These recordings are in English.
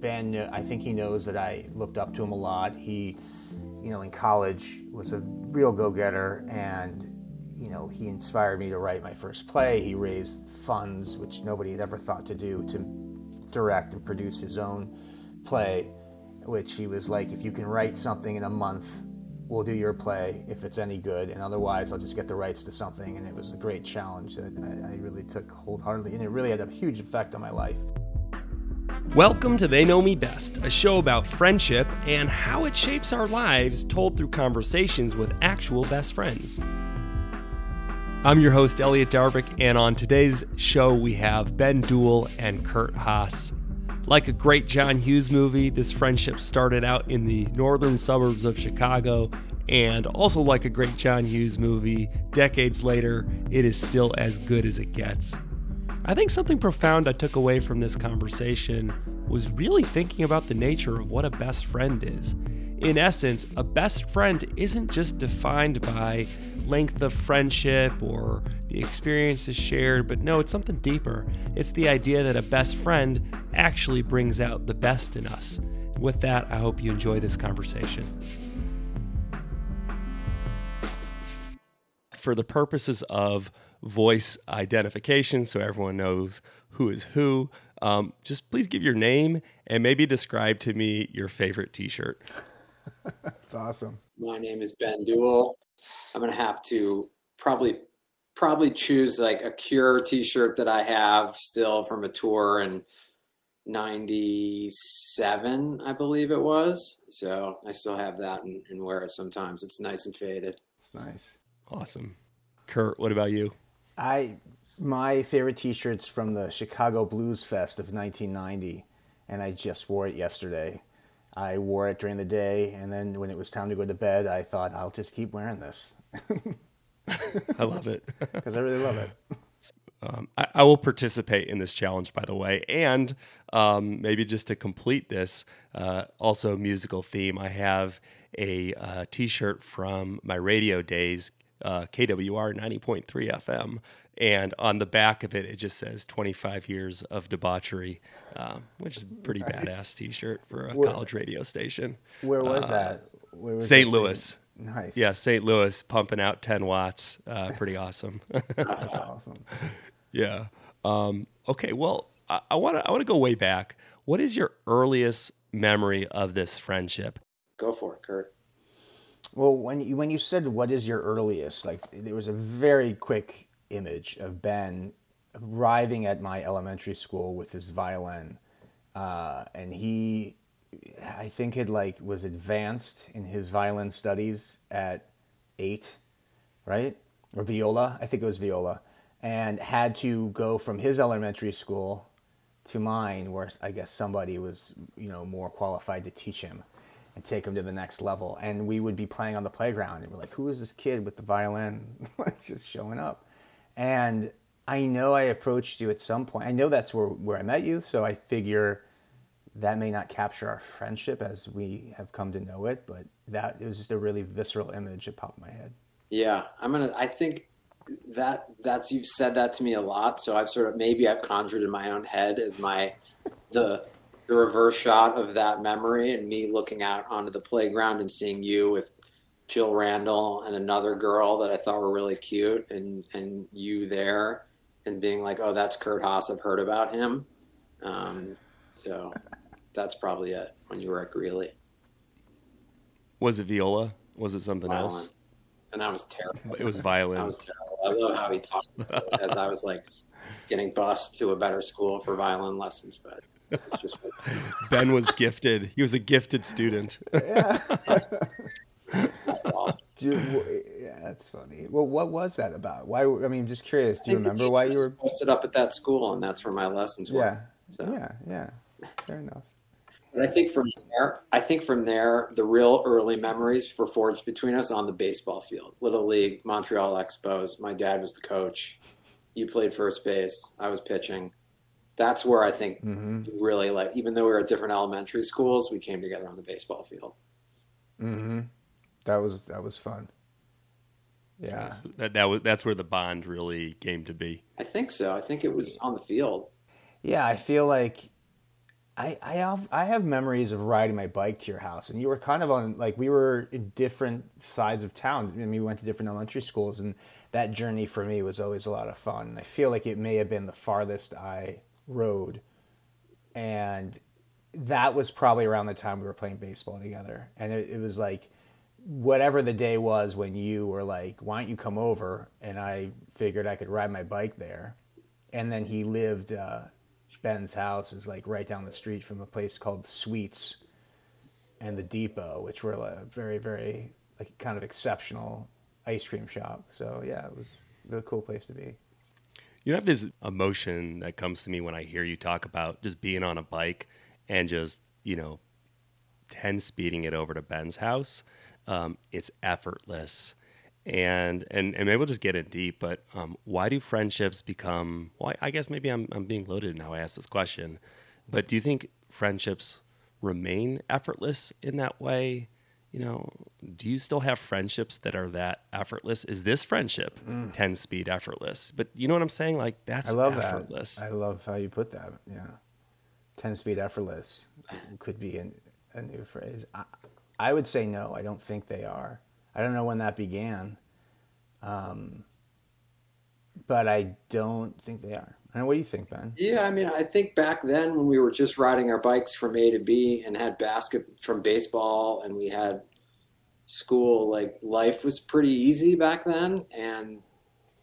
Ben, I think he knows that I looked up to him a lot. He, you know, in college was a real go-getter, and you know, he inspired me to write my first play. He raised funds, which nobody had ever thought to do, to direct and produce his own play, which he was like, if you can write something in a month, we'll do your play if it's any good, and otherwise I'll just get the rights to something. And it was a great challenge that I, I really took wholeheartedly, and it really had a huge effect on my life. Welcome to They Know Me Best, a show about friendship and how it shapes our lives, told through conversations with actual best friends. I'm your host, Elliot Darvik, and on today's show, we have Ben Duell and Kurt Haas. Like a great John Hughes movie, this friendship started out in the northern suburbs of Chicago, and also like a great John Hughes movie, decades later, it is still as good as it gets. I think something profound I took away from this conversation was really thinking about the nature of what a best friend is. In essence, a best friend isn't just defined by length of friendship or the experiences shared, but no, it's something deeper. It's the idea that a best friend actually brings out the best in us. With that, I hope you enjoy this conversation. For the purposes of voice identification, so everyone knows who is who, um, just please give your name and maybe describe to me your favorite t shirt. That's awesome. My name is Ben Duell. I'm gonna have to probably probably choose like a Cure T-shirt that I have still from a tour in '97, I believe it was. So I still have that and, and wear it sometimes. It's nice and faded. It's nice. Awesome. Kurt, what about you? I my favorite T-shirts from the Chicago Blues Fest of 1990, and I just wore it yesterday. I wore it during the day, and then when it was time to go to bed, I thought I'll just keep wearing this. I love it because I really love it. Um, I, I, will participate in this challenge, by the way, and um, maybe just to complete this, uh, also musical theme. I have a uh, T-shirt from my radio days, uh, KWUR ninety point three FM, and on the back of it it just says 25 years of debauchery um, which is a pretty nice. badass t-shirt for a where, college radio station. Where was uh, that? St louis. nice. Yeah st louis pumping out 10 watts uh, pretty awesome. That's awesome. Yeah um, okay well i want to i want to go way back. What is your earliest memory of this friendship? Go for it kurt well when you when you said what is your earliest like there was a very quick image of Ben arriving at my elementary school with his violin, uh, and he, I think, had like was advanced in his violin studies at eight, right, or viola. I think it was viola, and had to go from his elementary school to mine, where I guess somebody was, you know, more qualified to teach him and take him to the next level. And we would be playing on the playground, and we're like, "Who is this kid with the violin, just showing up?" And I know I approached you at some point. I know that's where, where I met you, so I figure that may not capture our friendship as we have come to know it, but that it was just a really visceral image that popped in my head. Yeah, I'm gonna. I think that that's you've said that to me a lot, so I've sort of maybe I've conjured in my own head as my the the reverse shot of that memory and me looking out onto the playground and seeing you with Jill Randall and another girl that I thought were really cute, and and you there, and being like, oh, that's Kurt Haas. I've heard about him. Um, so that's probably it when you were at Greeley. Was it viola? Was it something violin. else? And that was terrible. It was violin. that was terrible. I love how he talked about it as I was like getting bused to a better school for violin lessons, but. Just... ben was gifted. He was a gifted student. Yeah. Dude, yeah, that's funny. Well, what was that about? Why? I mean, just curious. Do you remember why you were posted up at that school, and that's where my lessons were. Yeah, so. yeah, yeah. Fair enough. But I think from there, I think from there, the real early memories were forged between us on the baseball field, Little League, Montreal Expos. My dad was the coach. You played first base. I was pitching. That's where I think mm-hmm. really like, even though we were at different elementary schools, we came together on the baseball field. Mm-hmm that was that was fun. Yeah, that that was that's where the bond really came to be. I think so. I think it was on the field. Yeah, I feel like I, I have I have memories of riding my bike to your house, and you were kind of on like we were in different sides of town. I mean, we went to different elementary schools, and that journey for me was always a lot of fun. And I feel like it may have been the farthest I rode, and that was probably around the time we were playing baseball together. And it, it was like whatever the day was when you were like, "Why don't you come over?" And I figured I could ride my bike there, and then he lived. Uh, Ben's house is like right down the street from a place called Sweets and the Depot, which were a very, very like kind of exceptional ice cream shop. So yeah, it was a cool place to be. You have this emotion that comes to me when I hear you talk about just being on a bike and just, you know, 10 speeding it over to Ben's house. Um, it's effortless and and and maybe we'll just get in deep. But um, why do friendships become? Well, I guess maybe I'm I'm being loaded now. I ask this question, but do you think friendships remain effortless in that way? You know, do you still have friendships that are that effortless? Is this friendship mm. ten speed effortless? But you know what I'm saying? Like that's I love effortless. That. I love how you put that. Yeah, ten speed effortless could be an, a new phrase. I, I would say no. I don't think they are. I don't know when that began, um, but I don't think they are. And what do you think, Ben? Yeah, I mean, I think back then when we were just riding our bikes from A to B and had basket from baseball and we had school, like life was pretty easy back then. And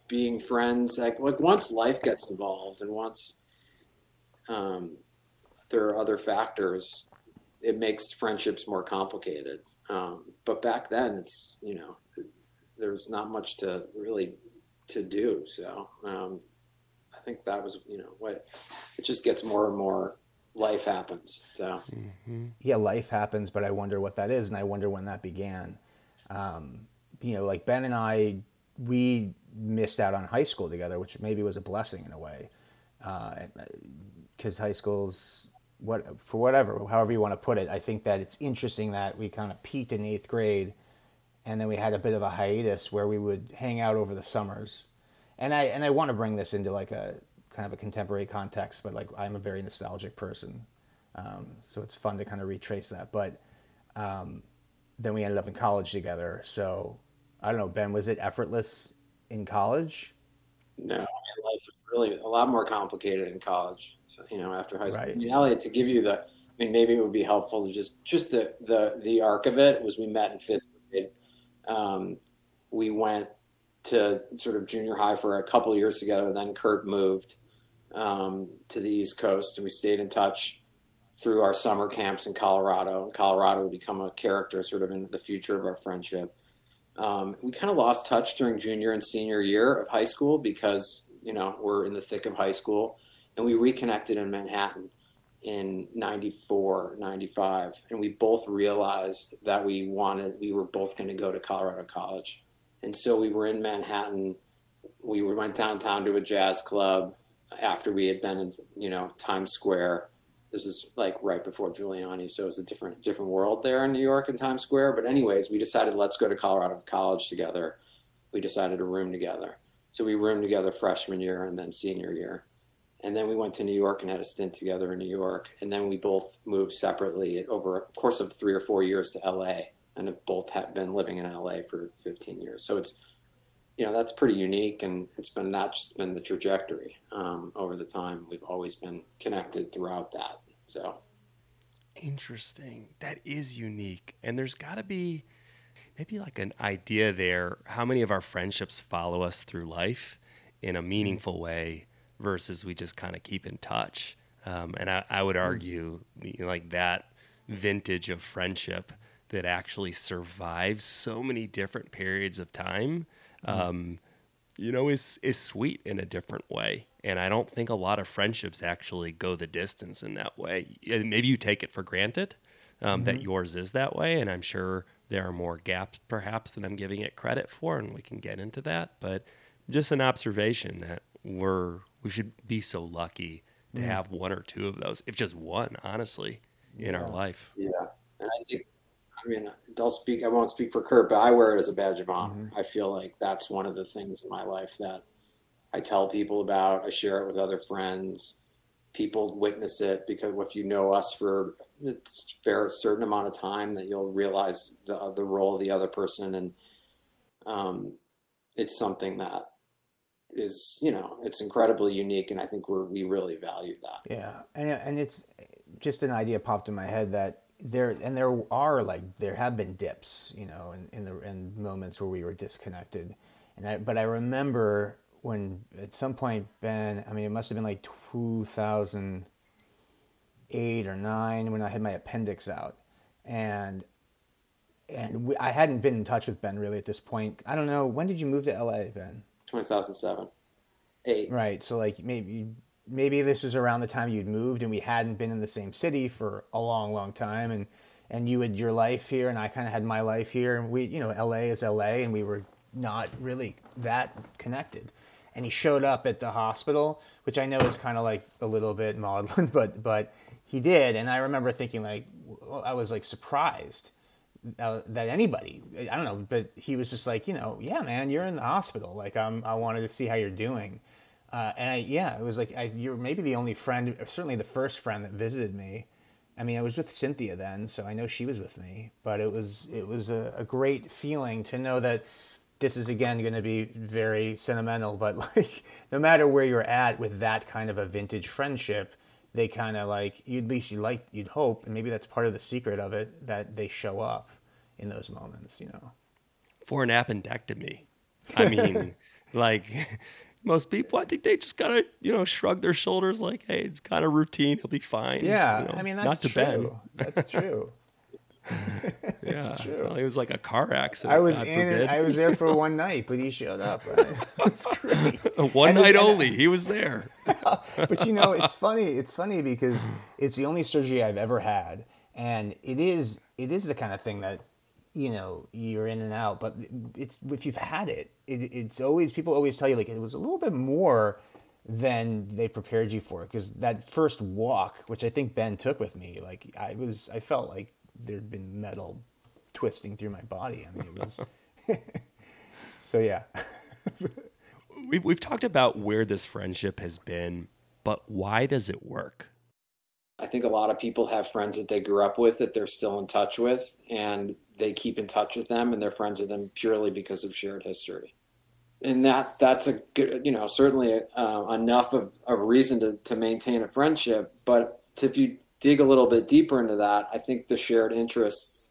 being friends, like, like once life gets involved and once um, there are other factors, it makes friendships more complicated. Um, but back then, it's you know, there's not much to really to do. So um, think that was you know what it just gets more and more life happens. So mm-hmm. yeah, life happens, but I wonder what that is, and I wonder when that began. Um, you know, like Ben and I, we missed out on high school together, which maybe was a blessing in a way, because uh, high school's what for whatever, however you want to put it. I think that it's interesting that we kind of peaked in eighth grade, and then we had a bit of a hiatus where we would hang out over the summers, and I and I want to bring this into like a kind of a contemporary context, but like I'm a very nostalgic person, um, so it's fun to kind of retrace that. But um, then we ended up in college together, so I don't know, Ben, was it effortless in college? No, life was really a lot more complicated in college. So, you know, after high school, right. I mean, Elliot, to give you the, I mean, maybe it would be helpful to just just the the the arc of it was we met in fifth grade. Um, we went to sort of junior high for a couple years together. Then Kurt moved um, to the East Coast, and we stayed in touch through our summer camps in Colorado. And Colorado would become a character sort of in the future of our friendship. Um, we kind of lost touch during junior and senior year of high school because you know we're in the thick of high school and we reconnected in manhattan in 94 95 and we both realized that we wanted we were both going to go to colorado college and so we were in manhattan we went downtown to a jazz club after we had been in you know times square this is like right before Giuliani, so it's a different different world there in New York and Times Square. But anyways, we decided let's go to Colorado College together. We decided to room together. So we roomed together freshman year and then senior year. And then we went to New York and had a stint together in New York. And then we both moved separately over a course of three or four years to LA and have both have been living in LA for 15 years. So it's you know that's pretty unique and it's been just been the trajectory um, over the time we've always been connected throughout that so interesting that is unique and there's got to be maybe like an idea there how many of our friendships follow us through life in a mm-hmm. meaningful way versus we just kind of keep in touch um, and I, I, would mm-hmm. argue you know, like that vintage of friendship that actually survives so many different periods of time Mm-hmm. um, you know, is is sweet in a different way. And I don't think a lot of friendships actually go the distance in that way. Maybe you take it for granted um, mm-hmm. that yours is that way, and I'm sure there are more gaps perhaps than I'm giving it credit for, and we can get into that. But just an observation that we're we should be so lucky to mm-hmm. have one or two of those, if just one, honestly, in yeah. our life. Yeah, and I think I mean, don't speak. I won't speak for Kurt, but I wear it as a badge of honor. Mm-hmm. I feel like that's one of the things in my life that I tell people about. I share it with other friends. people witness it because if you know us for a fair certain amount of time that you'll realize the the role of the other person and um, it's something that is you know it's incredibly unique and I think we're we really value that. Yeah, and and it's just an idea popped in my head that there and there are like there have been dips, you know, in, in the in moments where we were disconnected, and I but I remember when at some point Ben, I mean it must have been like two thousand eight or nine when I had my appendix out, and and we, I hadn't been in touch with Ben really at this point. I don't know when did you move to LA, Ben? 2007, eight. Right. So like maybe maybe this was around the time you'd moved and we hadn't been in the same city for a long, long time, and and you had your life here and I kind of had my life here, and we you know LA is LA, and we were not really that connected. And he showed up at the hospital, which I know is kind of like a little bit maudlin, but but he did, and I remember thinking like I was like surprised uh, that anybody I don't know, but he was just like you know yeah man you're in the hospital like I'm I wanted to see how you're doing, uh, and I, yeah it was like I, you're maybe the only friend certainly the first friend that visited me. I mean I was with Cynthia then, so I know she was with me, but it was it was a, a great feeling to know that this is again going to be very sentimental, but like no matter where you're at with that kind of a vintage friendship, they kind of like you at least you like you'd hope, and maybe that's part of the secret of it that they show up in those moments, you know. For an appendectomy, I mean, like most people, I think they just gotta you know shrug their shoulders, like, hey, it's kind of routine, he'll be fine. Yeah, you know, I mean that's not to true. Ben. That's true. Yeah, true. well, it was like a car accident. I was God in it. I was there for one night, but he showed up. Was great. One And- night and- only. He was there. but you know, it's funny. It's funny because it's the only surgery I've ever had, and it is it is the kind of thing that you know you're in and out. But it's if you've had it, it it's always people always tell you like it was a little bit more than they prepared you for because that first walk, which I think Ben took with me, like I was, I felt like there'd been metal twisting through my body. I mean, it was. so yeah. We've, we've talked about where this friendship has been, but why does it work? I think a lot of people have friends that they grew up with that they're still in touch with, and they keep in touch with them, and they're friends with them purely because of shared history. And that that's a good, you know, certainly uh, enough of a reason to, to maintain a friendship. But if you dig a little bit deeper into that, I think the shared interests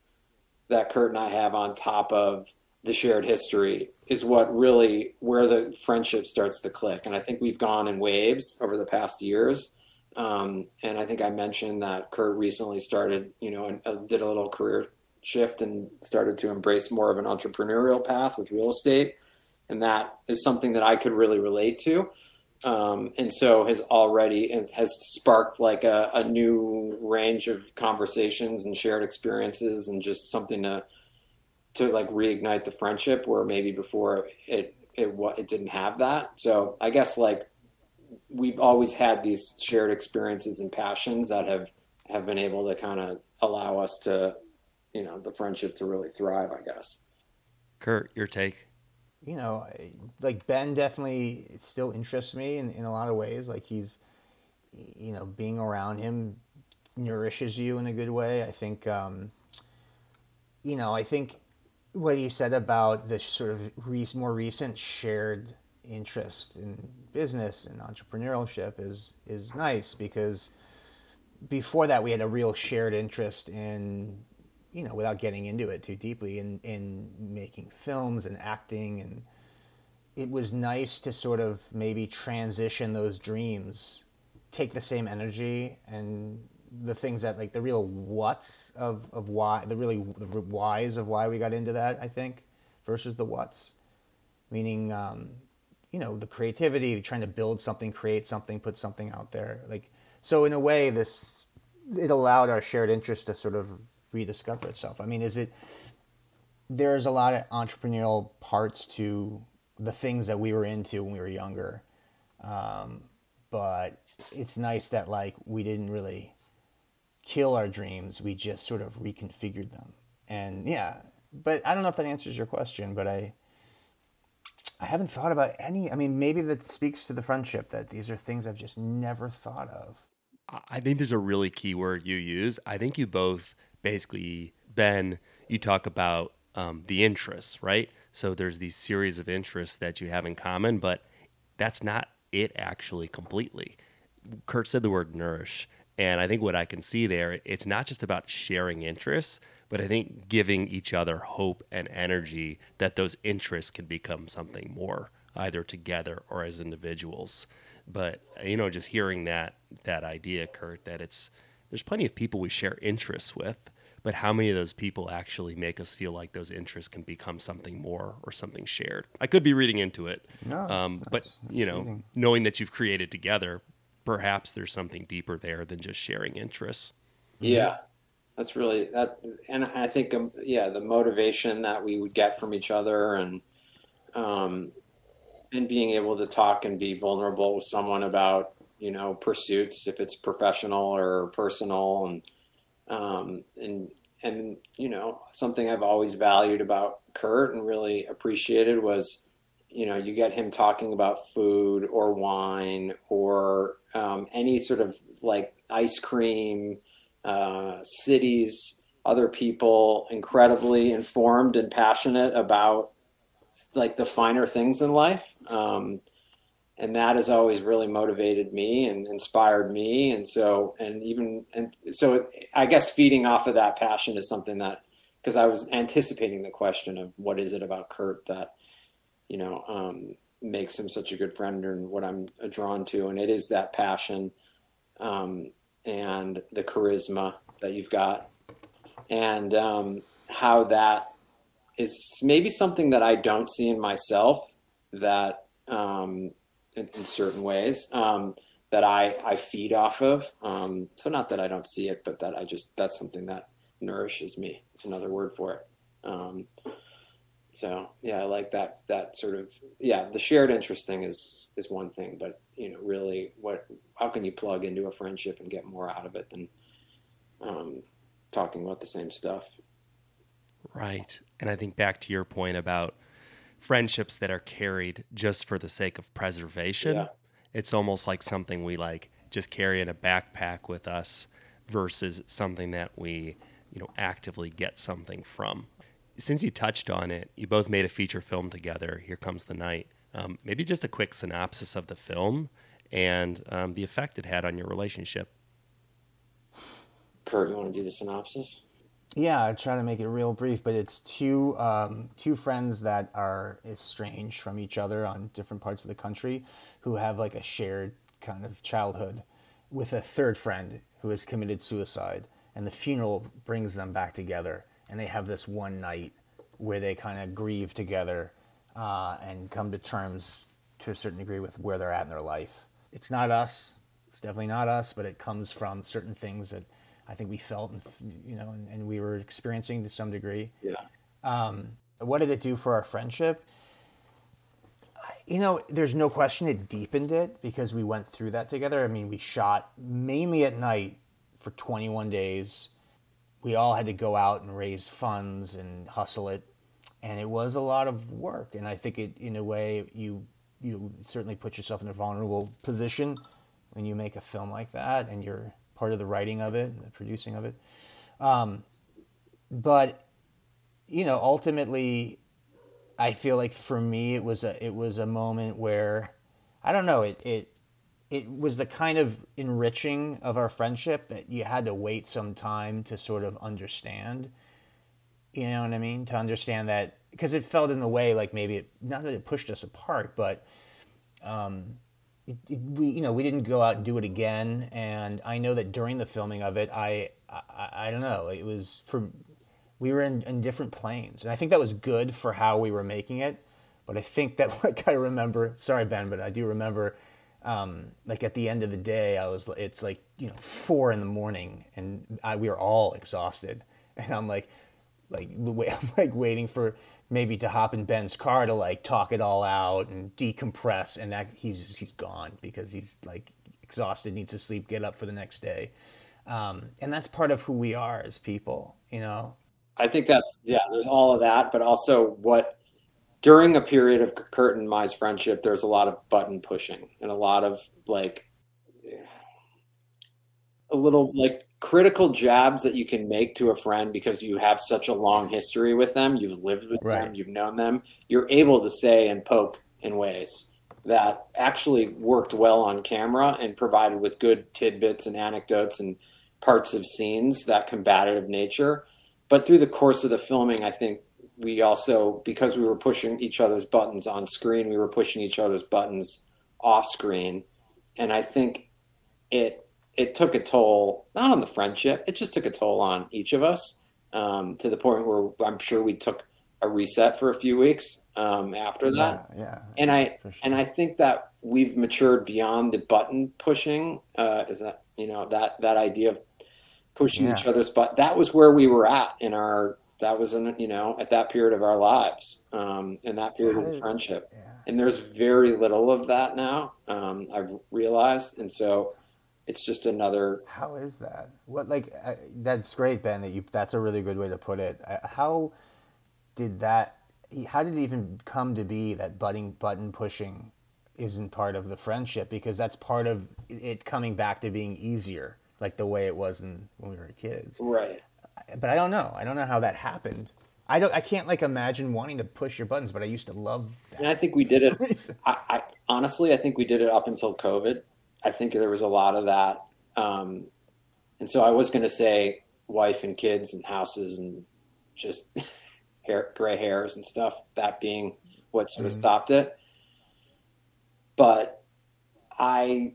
that Kurt and I have on top of the shared history is what really where the friendship starts to click. And I think we've gone in waves over the past years. Um, and I think I mentioned that Kurt recently started, you know, and, uh, did a little career shift and started to embrace more of an entrepreneurial path with real estate. And that is something that I could really relate to. Um, and so has already has, has sparked like a, a new range of conversations and shared experiences and just something to to like reignite the friendship where maybe before it it what it didn't have that. So I guess like we've always had these shared experiences and passions that have have been able to kind of allow us to you know the friendship to really thrive i guess Kurt, your take? you know, like Ben definitely still interests me in, in a lot of ways. Like he's, you know, being around him nourishes you in a good way. I think, um, you know, I think what he said about the sort of re- more recent shared interest in business and entrepreneurship is is nice because before that we had a real shared interest in you know without getting into it too deeply in in making films and acting. And it was nice to sort of maybe transition those dreams take the same energy and the things that like the real whats of, of why the really the whys of why we got into that i think versus the whats. Meaning um, you know the creativity trying to build something create something put something out there. Like so in a way this it allowed our shared interest to sort of rediscover itself. I mean is it there's a lot of entrepreneurial parts to the things that we were into when we were younger. Um, but it's nice that like we didn't really kill our dreams. We just sort of reconfigured them. And yeah but i don't know if that answers your question but i I haven't thought about any. I mean, maybe that speaks to the friendship that these are things I've just never thought of. I think there's a really key word you use. I think you both basically, Ben, you talk about um, the interests, right? So there's these series of interests that you have in common, but that's not it actually completely. Kurt said the word nourish. And I think what I can see there, it's not just about sharing interests, but I think giving each other hope and energy that those interests can become something more, either together or as individuals. But you know, just hearing that that idea, Kurt, that it's there's plenty of people we share interests with, but how many of those people actually make us feel like those interests can become something more or something shared? I could be reading into it, No, um, that's- but that's you know, reading. knowing that you've created together, perhaps there's something deeper there than just sharing interests. Yeah, that's really that, and I think um, yeah, the motivation that we would get from each other, and um, and being able to talk and be vulnerable with someone about you know pursuits, if it's professional or personal, and um, and and you know something I've always valued about Kurt and really appreciated was you know you get him talking about food or wine or um, any sort of like ice cream uh, cities, other people, incredibly informed and passionate about like the finer things in life. Um, and that has always really motivated me and inspired me. And so, and even, and so I guess feeding off of that passion is something that, because I was anticipating the question of what is it about Kurt that, you know, um, makes him such a good friend and what I'm drawn to. And it is that passion. Um, and the charisma that you've got, and um, how that is maybe something that I don't see in myself that um, in, in certain ways um, that I, I feed off of. Um, so not that I don't see it, but that I just that's something that nourishes me. It's another word for it. So yeah, I like that that sort of yeah. The shared interest thing is is one thing, but you know, really, what how can you plug into a friendship and get more out of it than um, talking about the same stuff? Right. And I think back to your point about friendships that are carried just for the sake of preservation. Yeah. It's almost like something we like just carry in a backpack with us versus something that we, you know, actively get something from. Since you touched on it, you both made a feature film together, Here Comes the Night. Um, maybe just a quick synopsis of the film and um, the effect it had on your relationship. Kurt, you want to do the synopsis? Yeah, I try to make it real brief, but it's two um, two friends that are estranged from each other on different parts of the country, who have like a shared kind of childhood, with a third friend who has committed suicide, and the funeral brings them back together, and they have this one night where they kind of grieve together uh, and come to terms to a certain degree with where they're at in their life. It's not us. It's definitely not us, but it comes from certain things that I think we felt, and you know, and, and we were experiencing to some degree. Yeah. What did it do for our friendship? You know, there's no question it deepened it because we went through that together. I mean, we shot mainly at night for 21 days. We all had to go out and raise funds and hustle it, and it was a lot of work. And I think it, in a way, you you certainly put yourself in a vulnerable position when you make a film like that, and you're part of the writing of it and the producing of it. Um, but you know, ultimately, I feel like for me it was a it was a moment where I don't know it it it was the kind of enriching of our friendship that you had to wait some time to sort of understand. You know what I mean? To understand that because it felt in the way like maybe it not that it pushed us apart, but um, it, it, we you know we didn't go out and do it again and i know that during the filming of it i i, I don't know it was for we were in, in different planes and i think that was good for how we were making it but i think that like i remember sorry ben but i do remember um, like at the end of the day i was it's like you know four in the morning and I, we were all exhausted and i'm like like the way I'm like waiting for maybe to hop in Ben's car to like talk it all out and decompress, and that he's he's gone because he's like exhausted, needs to sleep, get up for the next day, um, and that's part of who we are as people, you know. I think that's yeah. There's all of that, but also what during a period of Kurt and my friendship, there's a lot of button pushing and a lot of like a little like critical jabs that you can make to a friend because you have such a long history with them, you've lived with Right. them, you've known them, you're able to say and poke in ways that actually worked well on camera and provided with good tidbits and anecdotes and parts of scenes that combative nature. But through the course of the filming, I think we also, because we were pushing each other's buttons on screen, we were pushing each other's buttons off screen. And I think it it took a toll, not on the friendship, it just took a toll on each of us um, to the point where I'm sure we took a reset for a few weeks um, after that Yeah, yeah. and I sure. and I think that we've matured beyond the button pushing. Uh, is that you know that that idea of pushing Yeah. each other's butt? That was where we were at in our. That was in you know at that period of our lives, um, in that period of friendship. yeah. And there's very little of that now. Um, I've realized, and so it's just another. How is that? What like uh, that's great, Ben. That you that's a really good way to put it. Uh, How did that? How did it even come to be that button button pushing isn't part of the friendship? Because that's part of it coming back to being easier, like the way it was in, when we were kids. Right. But I don't know. I don't know how that happened. I don't. I can't like imagine wanting to push your buttons, but I used to love that. And I think we did it. I, I honestly, I think we did it up until COVID. I think there was a lot of that, um, and so I was going to say wife and kids and houses and just hair, gray hairs and stuff. That being what sort of Mhm. stopped it. But I,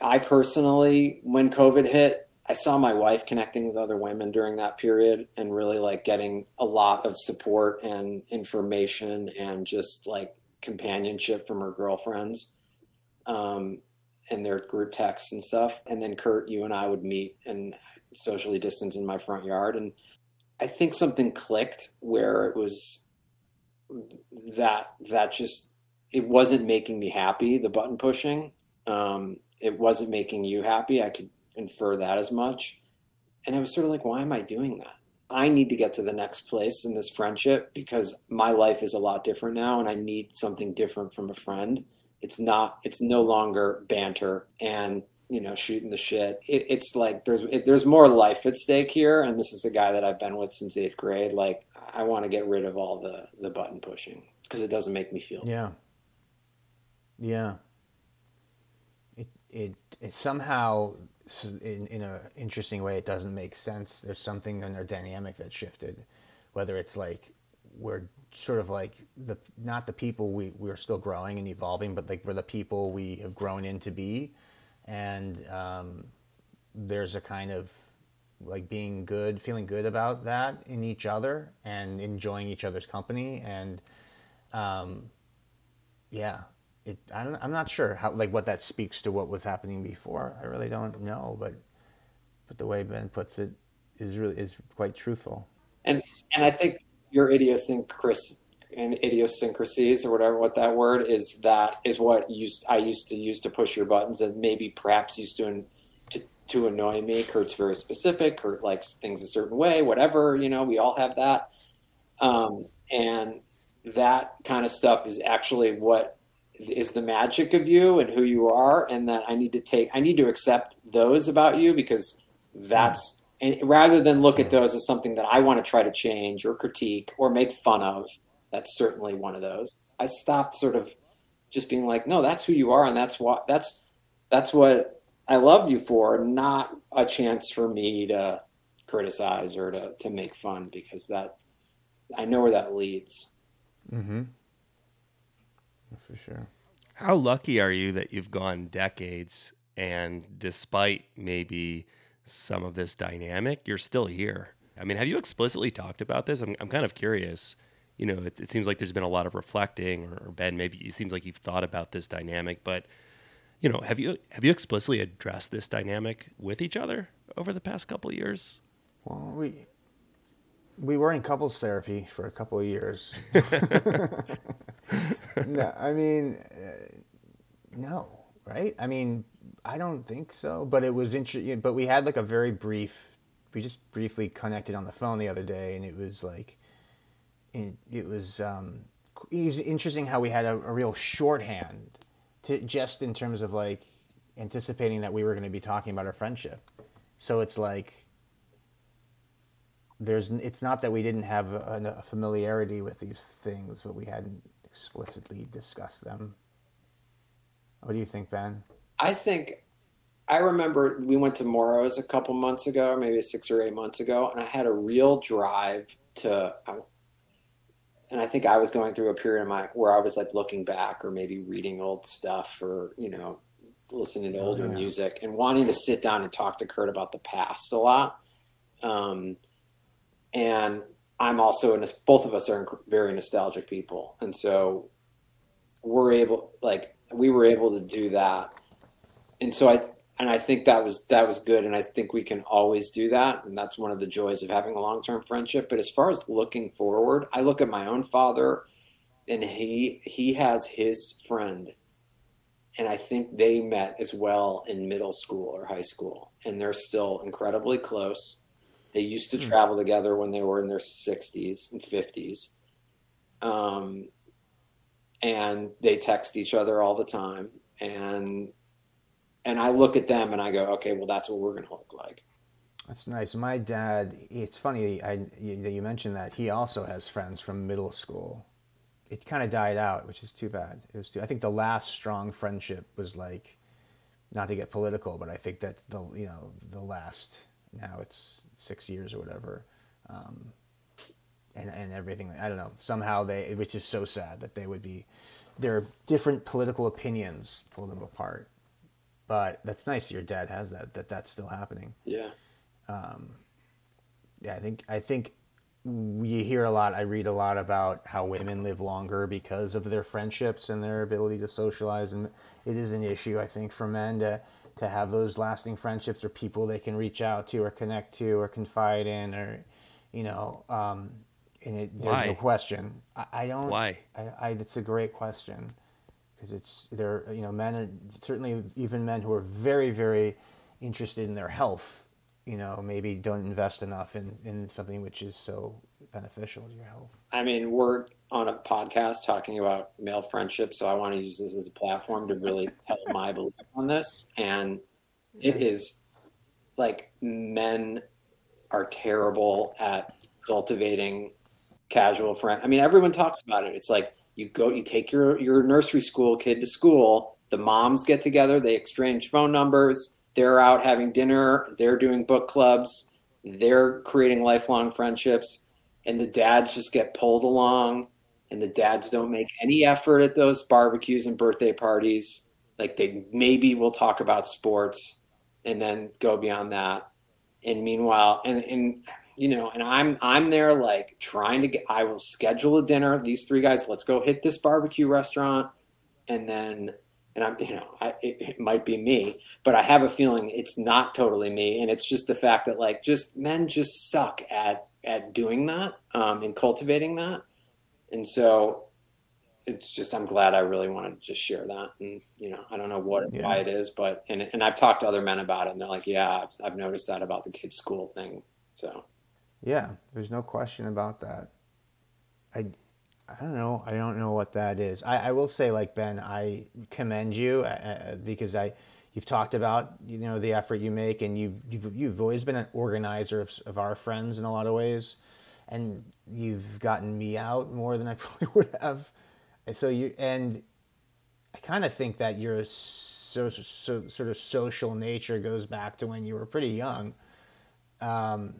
I personally, when COVID hit, I saw my wife connecting with other women during that period and really like getting a lot of support and information and just like companionship from her girlfriends um, and their group texts and stuff. And then Kurt, you and I would meet and socially distance in my front yard. And I think something clicked where it was that, that just, it wasn't making me happy, the button pushing. Um, it wasn't making you happy. I could infer that as much. And I was sort of like, why am I doing that? I need to get to the next place in this friendship because my life is a lot different now and I need something different from a friend. It's not, it's no longer banter and, you know, shooting the shit. It, it's like there's, it, there's more life at stake here. And this is a guy that I've been with since eighth grade. Like, I want to get rid of all the, the button pushing because it doesn't make me feel Yeah. Yeah. It it, it somehow in in a interesting way it doesn't make sense. There's something in our dynamic that shifted, whether it's like we're sort of like the not the people we we're still growing and evolving, but like we're the people we have grown into be, and um, there's a kind of like being good, feeling good about that in each other and enjoying each other's company and um, yeah, it. I don't, I'm not sure how like what that speaks to what was happening before. I really don't know, but but the way Ben puts it is really is quite truthful. and and I think your idiosyncras and idiosyncrasies or whatever what that word is that is what used I used to use to push your buttons and maybe perhaps used to to, to annoy me. Kurt's very specific. Kurt likes things a certain way. Whatever you know, we all have that, um, and that kind of stuff is actually what is the magic of you and who you are and that I need to take I need to accept those about you because that's and rather than look at those as something that I want to try to change or critique or make fun of that's certainly one of those I stopped sort of just being like no that's who you are and that's what that's that's what I love you for not a chance for me to criticize or to, to make fun because that I know where that leads Mm-hmm. For sure. How lucky are you that you've gone decades and despite maybe some of this dynamic, you're still here? I mean, have you explicitly talked about this? I'm, I'm kind of curious. You know, it, it seems like there's been a lot of reflecting, or, or Ben, maybe it seems like you've thought about this dynamic, but you know, have you have you explicitly addressed this dynamic with each other over the past couple of years? Well, we we were in couples therapy for a couple of years. no, I mean, uh, no, right? I mean, I don't think so. But it was interesting. But we had like a very brief. We just briefly connected on the phone the other day, and it was like, it, it was um, it interesting how we had a, a real shorthand to just in terms of like anticipating that we were going to be talking about our friendship So it's like there's it's not that we didn't have a, a familiarity with these things, but we hadn't explicitly discussed them. What do you think, Ben? I think I remember we went to Moro's a couple months ago, maybe six or eight months ago, and I had a real drive to. And I think I was going through a period of my where I was like looking back, or maybe reading old stuff, or you know, listening to oh, older yeah. music, and wanting to sit down and talk to Kurt about the past a lot. Um, and I'm also in both of us are very nostalgic people, and so we're able like we were able to do that, and so I and I think that was that was good, and I think we can always do that, and that's one of the joys of having a long term friendship. But as far as looking forward, I look at my own father, and he he has his friend, and I think they met as well in middle school or high school, and they're still incredibly close they used to mm. travel together when they were in their 60s and 50s. Um, and they text each other all the time. And and I look at them and I go, okay, well, that's what we're going to look like. That's nice. My dad, it's funny I, that you mentioned that. He also has friends from middle school. It kind of died out, which is too bad. It was too, I think the last strong friendship was like, not to get political, but I think that the you know the last now it's six years or whatever, um, and and everything. I don't know. Somehow they, which is so sad that they would be, their different political opinions pull them apart. But that's nice. Your dad has that. That that's still happening. Yeah. Um, yeah, I think I think we hear a lot. I read a lot about how women live longer because of their friendships and their ability to socialize, and it is an issue I think for men to to have those lasting friendships or people they can reach out to or connect to or confide in or you know um, and it, there's Why? no question I, I don't Why? I, I, it's a great question because it's there you know men are certainly even men who are very very interested in their health you know maybe don't invest enough in in something which is so beneficial to your health i mean we're on a podcast talking about male friendship, so I want to use this as a platform to really tell my belief on this. And it is like men are terrible at cultivating casual friend. I mean, everyone talks about it. It's like you go, you take your your nursery school kid to school. The moms get together, they exchange phone numbers. They're out having dinner. They're doing book clubs. They're creating lifelong friendships, and the dads just get pulled along and the dads don't make any effort at those barbecues and birthday parties. Like they maybe will talk about sports and then go beyond that. And meanwhile, and, and you know, and I'm I'm there like trying to get I will schedule a dinner. These three guys, let's go hit this barbecue restaurant. And then and I'm, you know, I, it, it, might be me, but I have a feeling it's not totally me, and it's just the fact that like just men just suck at at doing that um, and cultivating that, and so it's just I'm glad I really wanted to just share that, and you know I don't know what yeah. why it is, but and and I've talked to other men about it, and they're like, yeah, I've, I've noticed that about the kids' school thing. So yeah, there's no question about that. I I don't know. I don't know what that is. I, I will say, like Ben, I commend you uh, uh because I, you've talked about you know the effort you make, and you you've you've always been an organizer of, of our friends in a lot of ways and you've gotten me out more than I probably would have. And so you and I kind of think that your so, so, sort of social nature goes back to when you were pretty young. Um,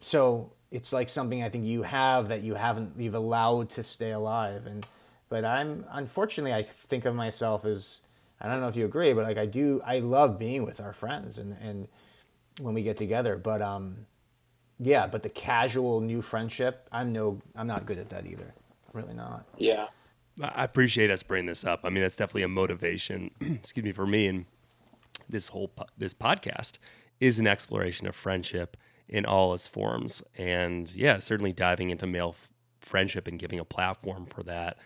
so it's like something I think you have that you haven't you've allowed to stay alive and but I'm unfortunately I think of myself as I don't know if you agree but like I do I love being with our friends and and when we get together but um yeah, but the casual new friendship, I'm no, I'm not good at that either. really not. Yeah. I appreciate us bringing this up. I mean, that's definitely a motivation. excuse me for me, and this whole po- this podcast is an exploration of friendship in all its forms. And yeah, certainly diving into male f- friendship and giving a platform for that,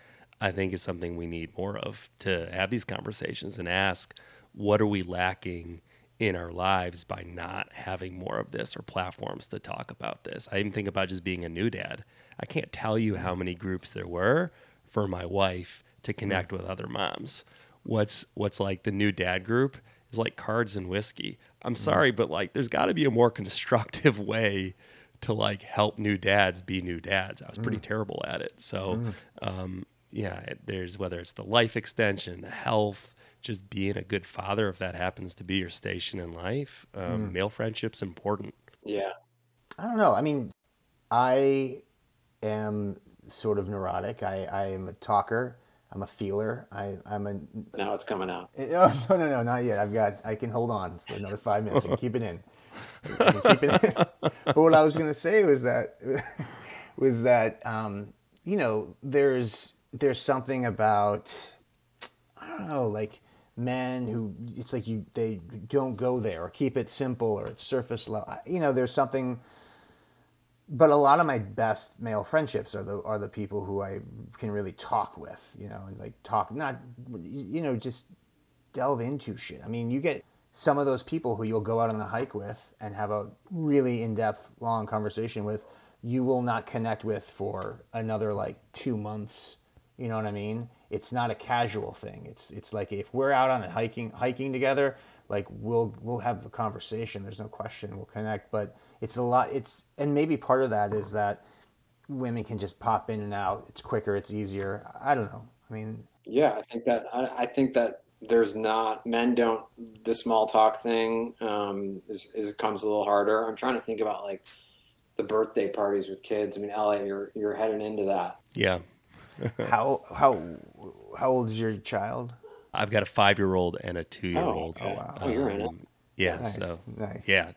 I think is something we need more of to have these conversations and ask, what are we lacking in our lives by not having more of this or platforms to talk about this. I even think about just being a new dad. I can't tell you how many groups there were for my wife to connect with other moms. What's what's like the new dad group is like cards and whiskey. I'm mm-hmm. sorry, but like there's got to be a more constructive way to like help new dads be new dads. I was pretty mm. terrible at it. So, mm. um, yeah, there's whether it's the life extension, the health, just being a good father, if that happens to be your station in life, um, male friendship's important. Yeah. I don't know. I mean, I am sort of neurotic. I, I am a talker. I'm a feeler. I, I'm a Now it's coming out. Oh, no, no, no, not yet. I've got. I can hold on for another five minutes and keep it in. Keep it in. but what I was going to say was that was that um, you know there's there's something about I don't know like men who it's like you they don't go there or keep it simple or it's surface level. You know, there's something but a lot of my best male friendships are the are the people who I can really talk with, you know, and like talk not you know just delve into shit. I mean, you get some of those people who you'll go out on a hike with and have a really in-depth long conversation with, you will not connect with for another like 2 months. You know what I mean? It's not a casual thing. It's it's like if we're out on a hiking hiking together, like we'll we'll have a conversation. There's no question we'll connect, but it's a lot. It's and maybe part of that is that women can just pop in and out. It's quicker. It's easier. I don't know. I mean, Yeah, I think that I, I think that there's not men don't the small talk thing um, is, is comes a little harder. I'm trying to think about like the birthday parties with kids. I mean, LA, you're you're heading into that. Yeah. how how how old is your child? I've got a five year old and a two year old. Oh, wow. Oh, you're in it. Yeah. Nice, So, nice. yeah.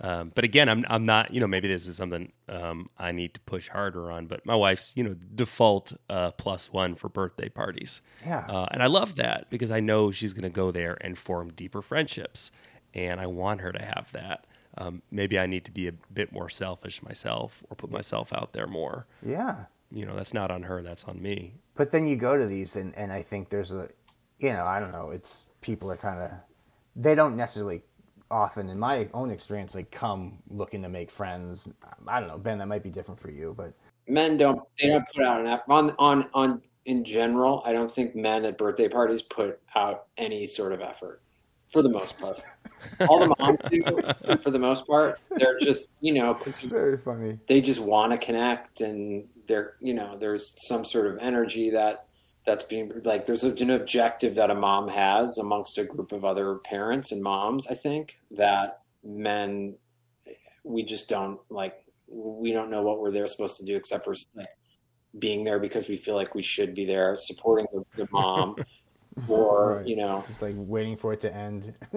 Um, but again, I'm, I'm not, you know, maybe this is something um, I need to push harder on, but my wife's, you know, default uh, plus one for birthday parties. Yeah. Uh, and I love that because I know she's going to go there and form deeper friendships. And I want her to have that. Um, maybe I need to be a bit more selfish myself or put myself out there more. Yeah. You know, that's not on her, that's on me. But then you go to these, and, and I think there's a, you know, I don't know, it's people are kind of, they don't necessarily often, in my own experience, like come looking to make friends. I don't know, Ben, that might be different for you, but Men don't they don't put out an app on on on in general. I don't think men at birthday parties put out any sort of effort for the most part. All the moms do for the most part. They're just you know because very funny. they just want to connect and they're you know there's some sort of energy that that's being like there's an objective that a mom has amongst a group of other parents and moms i think that men we just don't like we don't know what we're there supposed to do except for like being there because we feel like we should be there supporting the, the mom or Right. you know Just like waiting for it to end.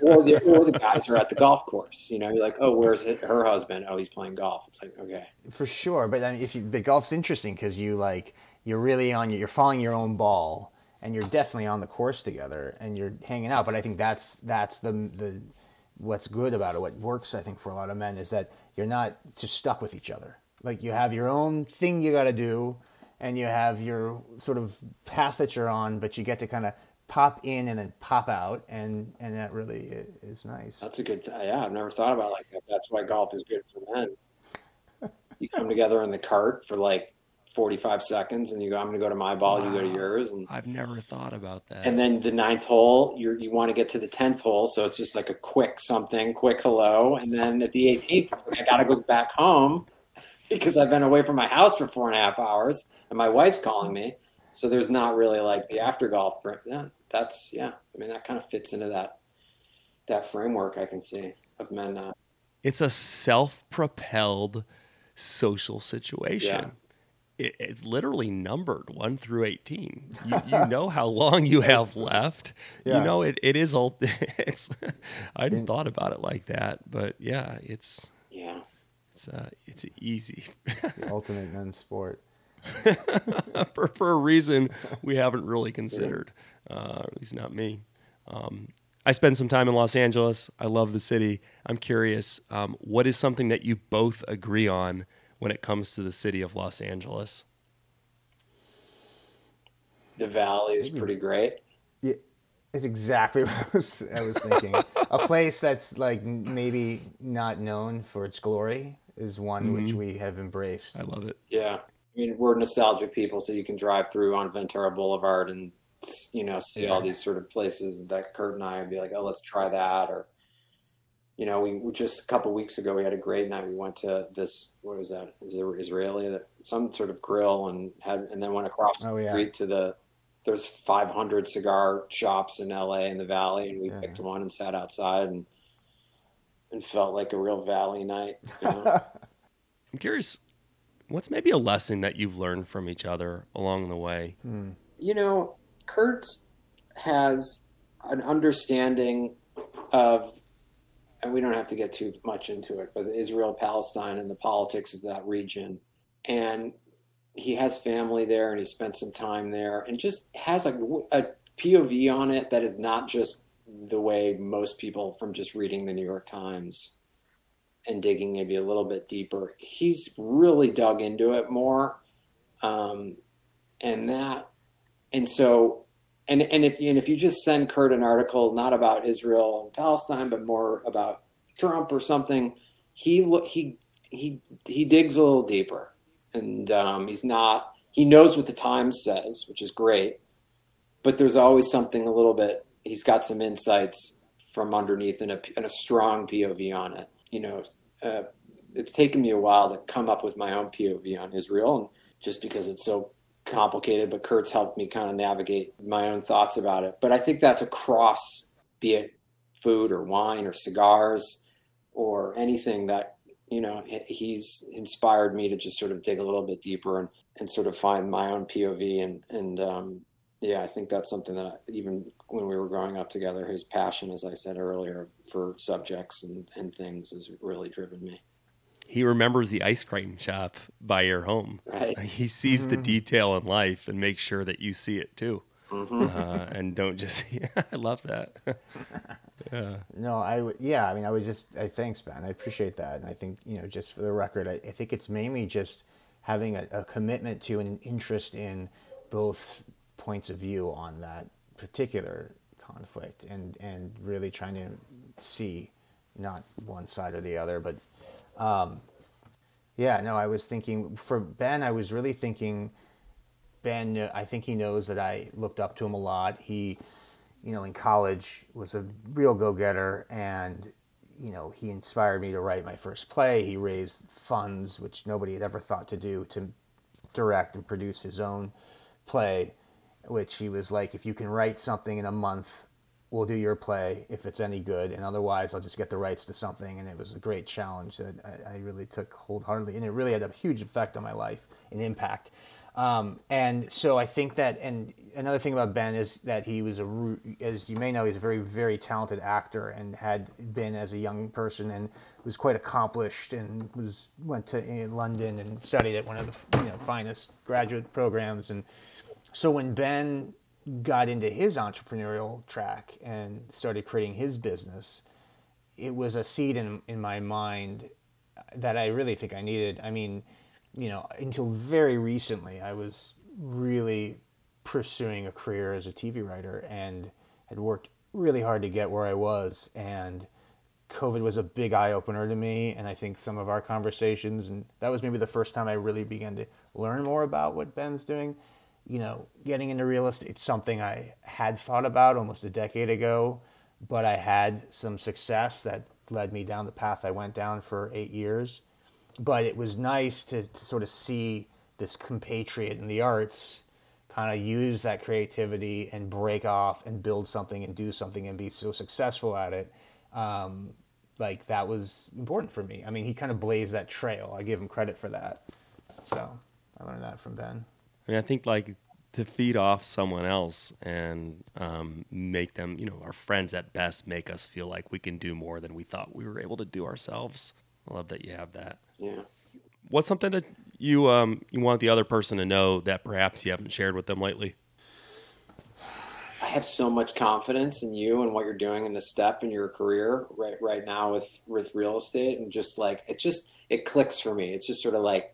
or the, or the guys are at the golf course you know you're like oh where's her husband oh he's playing golf it's like okay for sure, but I mean, if you, the golf's interesting because you like you're really on you're following your own ball and you're definitely on the course together and you're hanging out. But I think that's that's the the what's good about it. What works, I think, for a lot of men is that you're not just stuck with each other. Like you have your own thing you got to do, and you have your sort of path that you're on, but you get to kind of pop in and then pop out, and and that really is nice. That's a good. Th- yeah, I've never thought about it like that. That's why golf is good for men. You come together in the cart for like forty-five seconds, and you go, "I'm going to go to my ball. You go to yours," and I've never thought about that. and then the ninth hole, you you want to get to the tenth hole, so it's just like a quick something, quick hello, and then at the eighteenth, it's like I got to go back home because I've been away from my house for four and a half hours, and my wife's calling me. So there's not really like the after golf. Yeah, that's yeah. I mean, that kind of fits into that that framework I can see of men. Uh, it's a self-propelled social situation. It, it's literally numbered one through eighteen. You, you know how long you have left. Yeah. You know it. It is all. It's. I hadn't thought about it like that, but yeah, it's yeah. it's uh, it's easy The ultimate men's sport. for, for a reason we haven't really considered. Uh, at least not me. Um, I spend some time in Los Angeles. I love the city. I'm curious, um, what is something that you both agree on when it comes to the city of Los Angeles? The valley is pretty great. Yeah, it's exactly what I was, I was thinking. a place that's like maybe not known for its glory is one which we have embraced. I love it. Yeah. I mean, we're nostalgic people, so you can drive through on Ventura Boulevard and you know, see all these sort of places that Kurt and I would be like, oh, let's try that. Or, you know, we, we just a couple weeks ago, we had a great night. We went to this, what was that? Is it Israeli, that some sort of grill and had, and then went across Oh, the yeah. street to the, there's 500 cigar shops in LA in the Valley. And we Yeah. picked one and sat outside and, and felt like a real Valley night. You know? I'm curious, what's maybe a lesson that you've learned from each other along the way? Hmm. you know, Kurt has an understanding of, and we don't have to get too much into it, but Israel, Palestine, and the politics of that region. And he has family there and he spent some time there and just has a, a POV on it that is not just the way most people from just reading the New York Times and digging maybe a little bit deeper. He's really dug into it more. Um, and that and so and and if and if you just send Kurt an article not about Israel and Palestine but more about Trump or something, he he he he digs a little deeper, and um, he's not he knows what the Times says, which is great, but there's always something a little bit. He's got some insights from underneath and a, and a strong POV on it. You know, uh, it's taken me a while to come up with my own POV on Israel, and just because it's so complicated, but Kurt's helped me kind of navigate my own thoughts about it. But I think that's across, be it food or wine or cigars or anything that, you know, he's inspired me to just sort of dig a little bit deeper and, and sort of find my own POV. And, and, um, yeah, I think that's something that I, even when we were growing up together, his passion, as I said earlier, for subjects and, and things has really driven me. He remembers the ice cream shop by your home. Right. He sees the detail in life and makes sure that you see it too. Mhm. Uh, and don't just, I love that. yeah. No, I would. Yeah, I mean, I would just. I thanks, Ben. I appreciate that, and I think you know, just for the record, I, I think it's mainly just having a, a commitment to and an interest in both points of view on that particular conflict, and and really trying to see not one side or the other, but um, yeah, no, I was thinking for Ben, I was really thinking Ben, I think he knows that I looked up to him a lot. He, you know, in college was a real go-getter, and you know, he inspired me to write my first play. He raised funds, which nobody had ever thought to do, to direct and produce his own play. Which he was like, if you can write something in a month, we'll do your play if it's any good, and otherwise, I'll just get the rights to something. And it was a great challenge that I, I really took wholeheartedly, and it really had a huge effect on my life and impact. Um, and so I think that, and another thing about Ben is that he was a, as you may know, he's a very, very talented actor and had been as a young person and was quite accomplished and was went to London and studied at one of the you know finest graduate programs. And so when Ben got into his entrepreneurial track and started creating his business, it was a seed in, in my mind that I really think I needed. I mean, you know, until very recently, I was really pursuing a career as a TV writer and had worked really hard to get where I was. And COVID was a big eye opener to me. And I think some of our conversations, and that was maybe the first time I really began to learn more about what Ben's doing. You know, getting into real estate, it's something I had thought about almost a decade ago, but I had some success that led me down the path I went down for eight years but it was nice to, to sort of see this compatriot in the arts kind of use that creativity and break off and build something and do something and be so successful at it. Um, like that was important for me. I mean, he kind of blazed that trail. I give him credit for that. So I learned that from Ben. I mean, I think like to feed off someone else and um, make them, you know, our friends at best make us feel like we can do more than we thought we were able to do ourselves. I love that you have that. Yeah. What's something that you um, you want the other person to know that perhaps you haven't shared with them lately? I have so much confidence in you and what you're doing in the step in your career right right now with with real estate and just like it just it clicks for me. It's just sort of like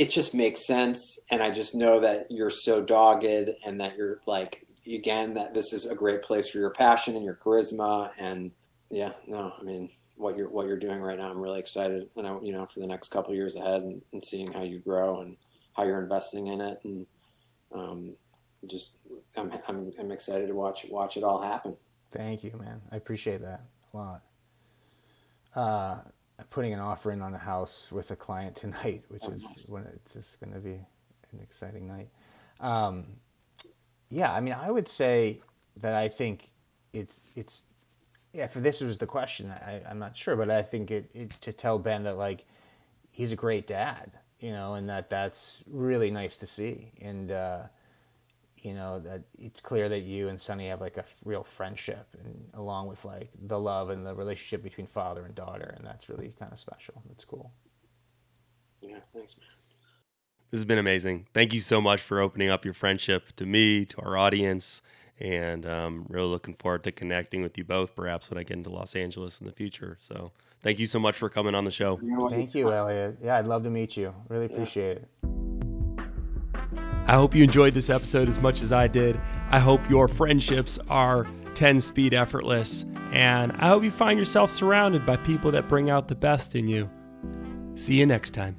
it just makes sense and I just know that you're so dogged and that you're like again that this is a great place for your passion and your charisma and yeah, no, I mean what you're what you're doing right now, I'm really excited and I you know for the next couple years ahead and, and seeing how you grow and how you're investing in it and um, just I'm, I'm, I'm excited to watch watch it all happen. Thank you, man. I appreciate that a lot. Uh, I'm putting an offer in on a house with a client tonight, which Oh, is nice. when it's just going to be an exciting night. Um, yeah, I mean, I would say that I think it's it's yeah. If this was the question, I, I'm not sure, but I think it, it's to tell Ben that like he's a great dad, you know, and that that's really nice to see, and uh, you know that it's clear that you and Sonny have like a f- real friendship, and along with like the love and the relationship between father and daughter, and that's really kind of special. That's cool. Yeah, thanks, man. This has been amazing. Thank you so much for opening up your friendship to me, to our audience, and um, really looking forward to connecting with you both, perhaps when I get into Los Angeles in the future. So, thank you so much for coming on the show. You know what? Thank you, Elliot. Yeah, I'd love to meet you. Really appreciate it. I hope you enjoyed this episode as much as I did. I hope your friendships are 10 speed effortless, and I hope you find yourself surrounded by people that bring out the best in you. See you next time.